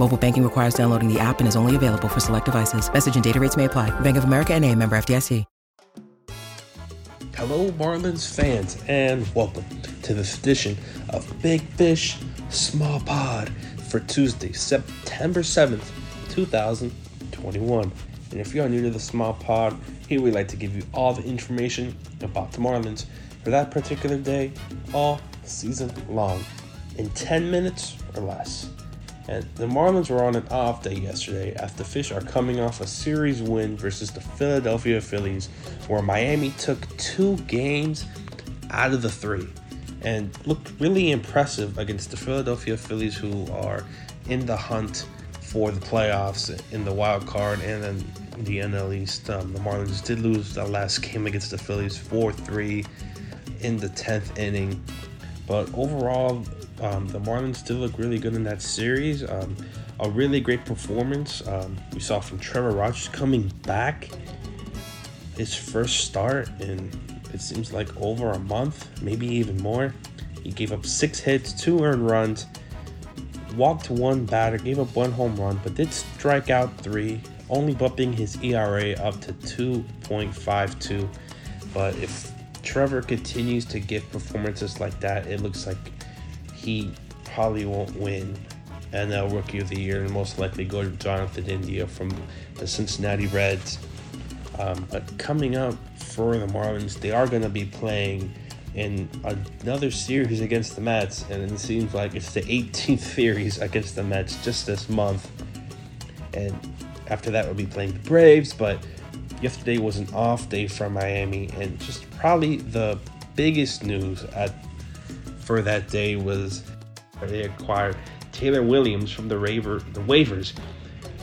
Mobile banking requires downloading the app and is only available for select devices. Message and data rates may apply. Bank of America and a member FDIC. Hello, Marlins fans, and welcome to this edition of Big Fish Small Pod for Tuesday, September 7th, 2021. And if you are new to the Small Pod, here we like to give you all the information about the Marlins for that particular day, all season long, in 10 minutes or less. And the Marlins were on an off day yesterday after the Fish are coming off a series win versus the Philadelphia Phillies, where Miami took two games out of the three and looked really impressive against the Philadelphia Phillies, who are in the hunt for the playoffs in the wild card and then the NL East. Um, the Marlins did lose the last game against the Phillies 4 3 in the 10th inning. But overall, um, the Marlins still look really good in that series. Um, a really great performance um, we saw from Trevor Rogers coming back. His first start in it seems like over a month, maybe even more. He gave up six hits, two earned runs, walked one batter, gave up one home run, but did strike out three, only bumping his ERA up to 2.52. But if Trevor continues to give performances like that, it looks like he probably won't win NL Rookie of the Year and most likely go to Jonathan India from the Cincinnati Reds. Um, but coming up for the Marlins, they are going to be playing in another series against the Mets, and it seems like it's the 18th series against the Mets just this month. And after that, we'll be playing the Braves, but yesterday was an off day from Miami, and just probably the biggest news at for that day was they acquired Taylor Williams from the Raver, the waivers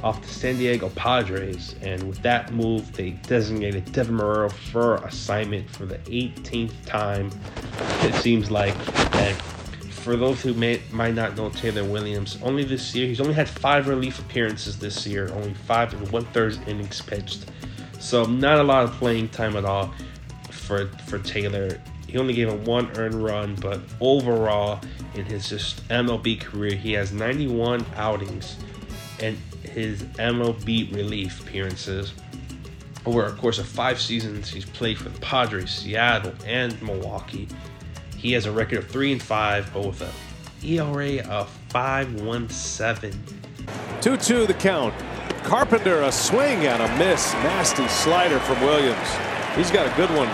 off the San Diego Padres, and with that move, they designated Deven Marrero for assignment for the 18th time. It seems like and for those who may might not know Taylor Williams, only this year he's only had five relief appearances this year, only five and one third innings pitched, so not a lot of playing time at all for for Taylor. He only gave him one earned run, but overall, in his just MLB career, he has 91 outings and his MLB relief appearances. Over a course of five seasons, he's played for the Padres, Seattle, and Milwaukee. He has a record of three and five, but with a ERA of 5.17. 2-2 the count. Carpenter a swing and a miss. Nasty slider from Williams. He's got a good one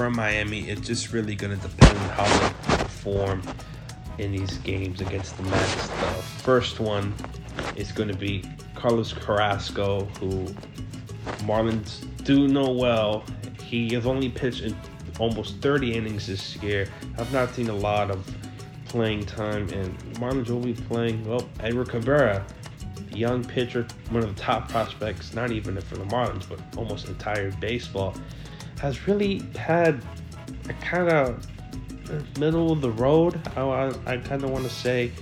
from Miami, it's just really going to depend on how they perform in these games against the Mets. The first one is going to be Carlos Carrasco, who Marlins do know well. He has only pitched in almost 30 innings this year. I've not seen a lot of playing time, and Marlins will be playing, well, Edward Cabrera, young pitcher, one of the top prospects, not even for the Marlins, but almost entire baseball, has really had a kind of middle of the road. I, I, I kind of want to say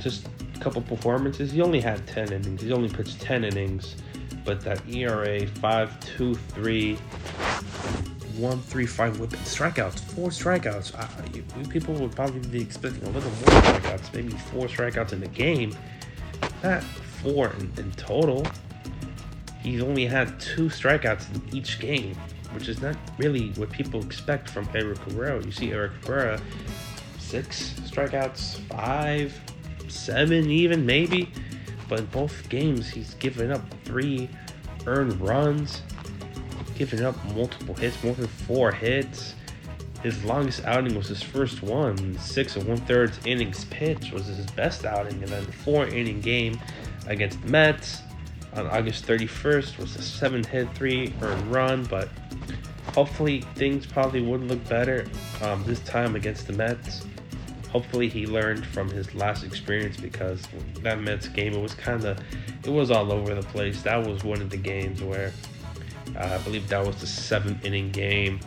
just a couple performances. He only had 10 innings, he only pitched 10 innings, but that ERA 5.23 135 whip strikeouts, four strikeouts. Uh, you, people would probably be expecting a little more strikeouts, maybe four strikeouts in the game. Not four in, in total. He's only had two strikeouts in each game, which is not really what people expect from Eric Cabrera. You see Eric Cabrera, six strikeouts, five, seven, even maybe. But in both games, he's given up three earned runs given up multiple hits, more than four hits. His longest outing was his first one, six and one third innings pitch was his best outing, and then the four inning game against the Mets on August 31st was a seven hit, three earned run, but hopefully things probably would look better um, this time against the Mets. Hopefully he learned from his last experience because that Mets game it was kind of it was all over the place. That was one of the games where uh, I believe that was the seventh inning game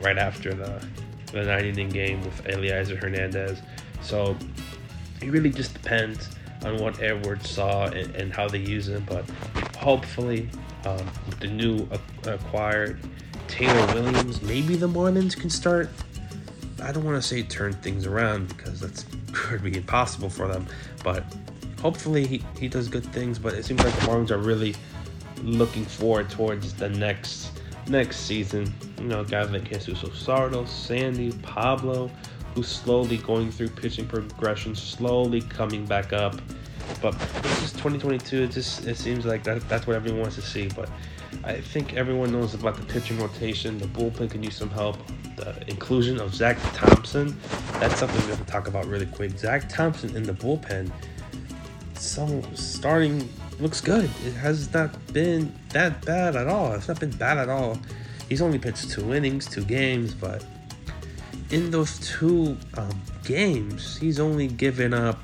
right after the the nine inning game with Elieser Hernandez. So it really just depends on what Edwards saw and, and how they use him. But hopefully, um, the new acquired Taylor Williams, maybe the Marlins can start. I don't want to say turn things around because that's could be impossible for them. But hopefully he, he does good things. But it seems like the Marlins are really looking forward towards the next next season. You know, guys like Jesus Luzardo, Sandy, Pablo, who's slowly going through pitching progression, slowly coming back up. But this is 2022. It just it seems like that, that's what everyone wants to see. But I think everyone knows about the pitching rotation. The bullpen can use some help. The inclusion of Zach Thompson. That's something we have to talk about really quick. Zach Thompson in the bullpen. Some starting looks good. It has not been that bad at all. It's not been bad at all. He's only pitched two innings, two games, but in those two um, games, he's only given up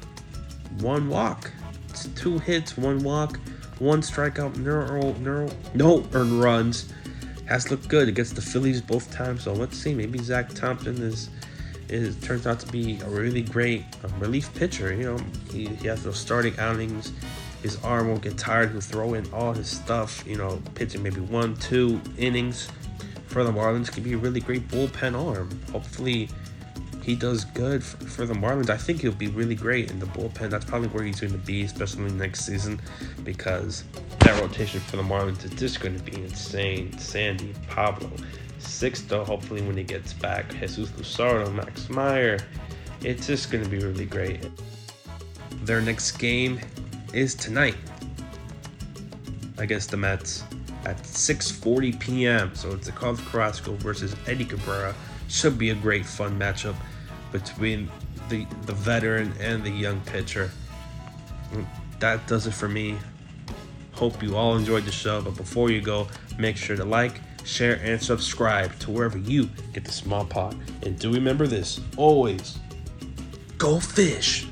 one walk. It's two hits, one walk, one strikeout, no, no, no earned runs. Has looked good against the Phillies both times. So let's see. Maybe Zach Thompson is is turns out to be a really great um, relief pitcher. You know, he, he has those starting outings his arm won't get tired. He'll throw in all his stuff, you know, pitching maybe one, two innings for the Marlins could be a really great bullpen arm. Hopefully, he does good for, for, the Marlins. I think he'll be really great in the bullpen. That's probably where he's going to be, especially next season, because that rotation for the Marlins is just going to be insane. Sandy, Pablo, Sixto, hopefully when he gets back, Jesus Luzardo, Max Meyer. It's just going to be really great. Their next game is tonight against the Mets at 6:40 p.m. So it's the Carlos Carrasco versus Eddie Cabrera. Should be a great fun matchup between the the veteran and the young pitcher. That does it for me. Hope you all enjoyed the show, but before you go, make sure to like, share, and subscribe to wherever you get the Small Pod. And do remember this always go fish.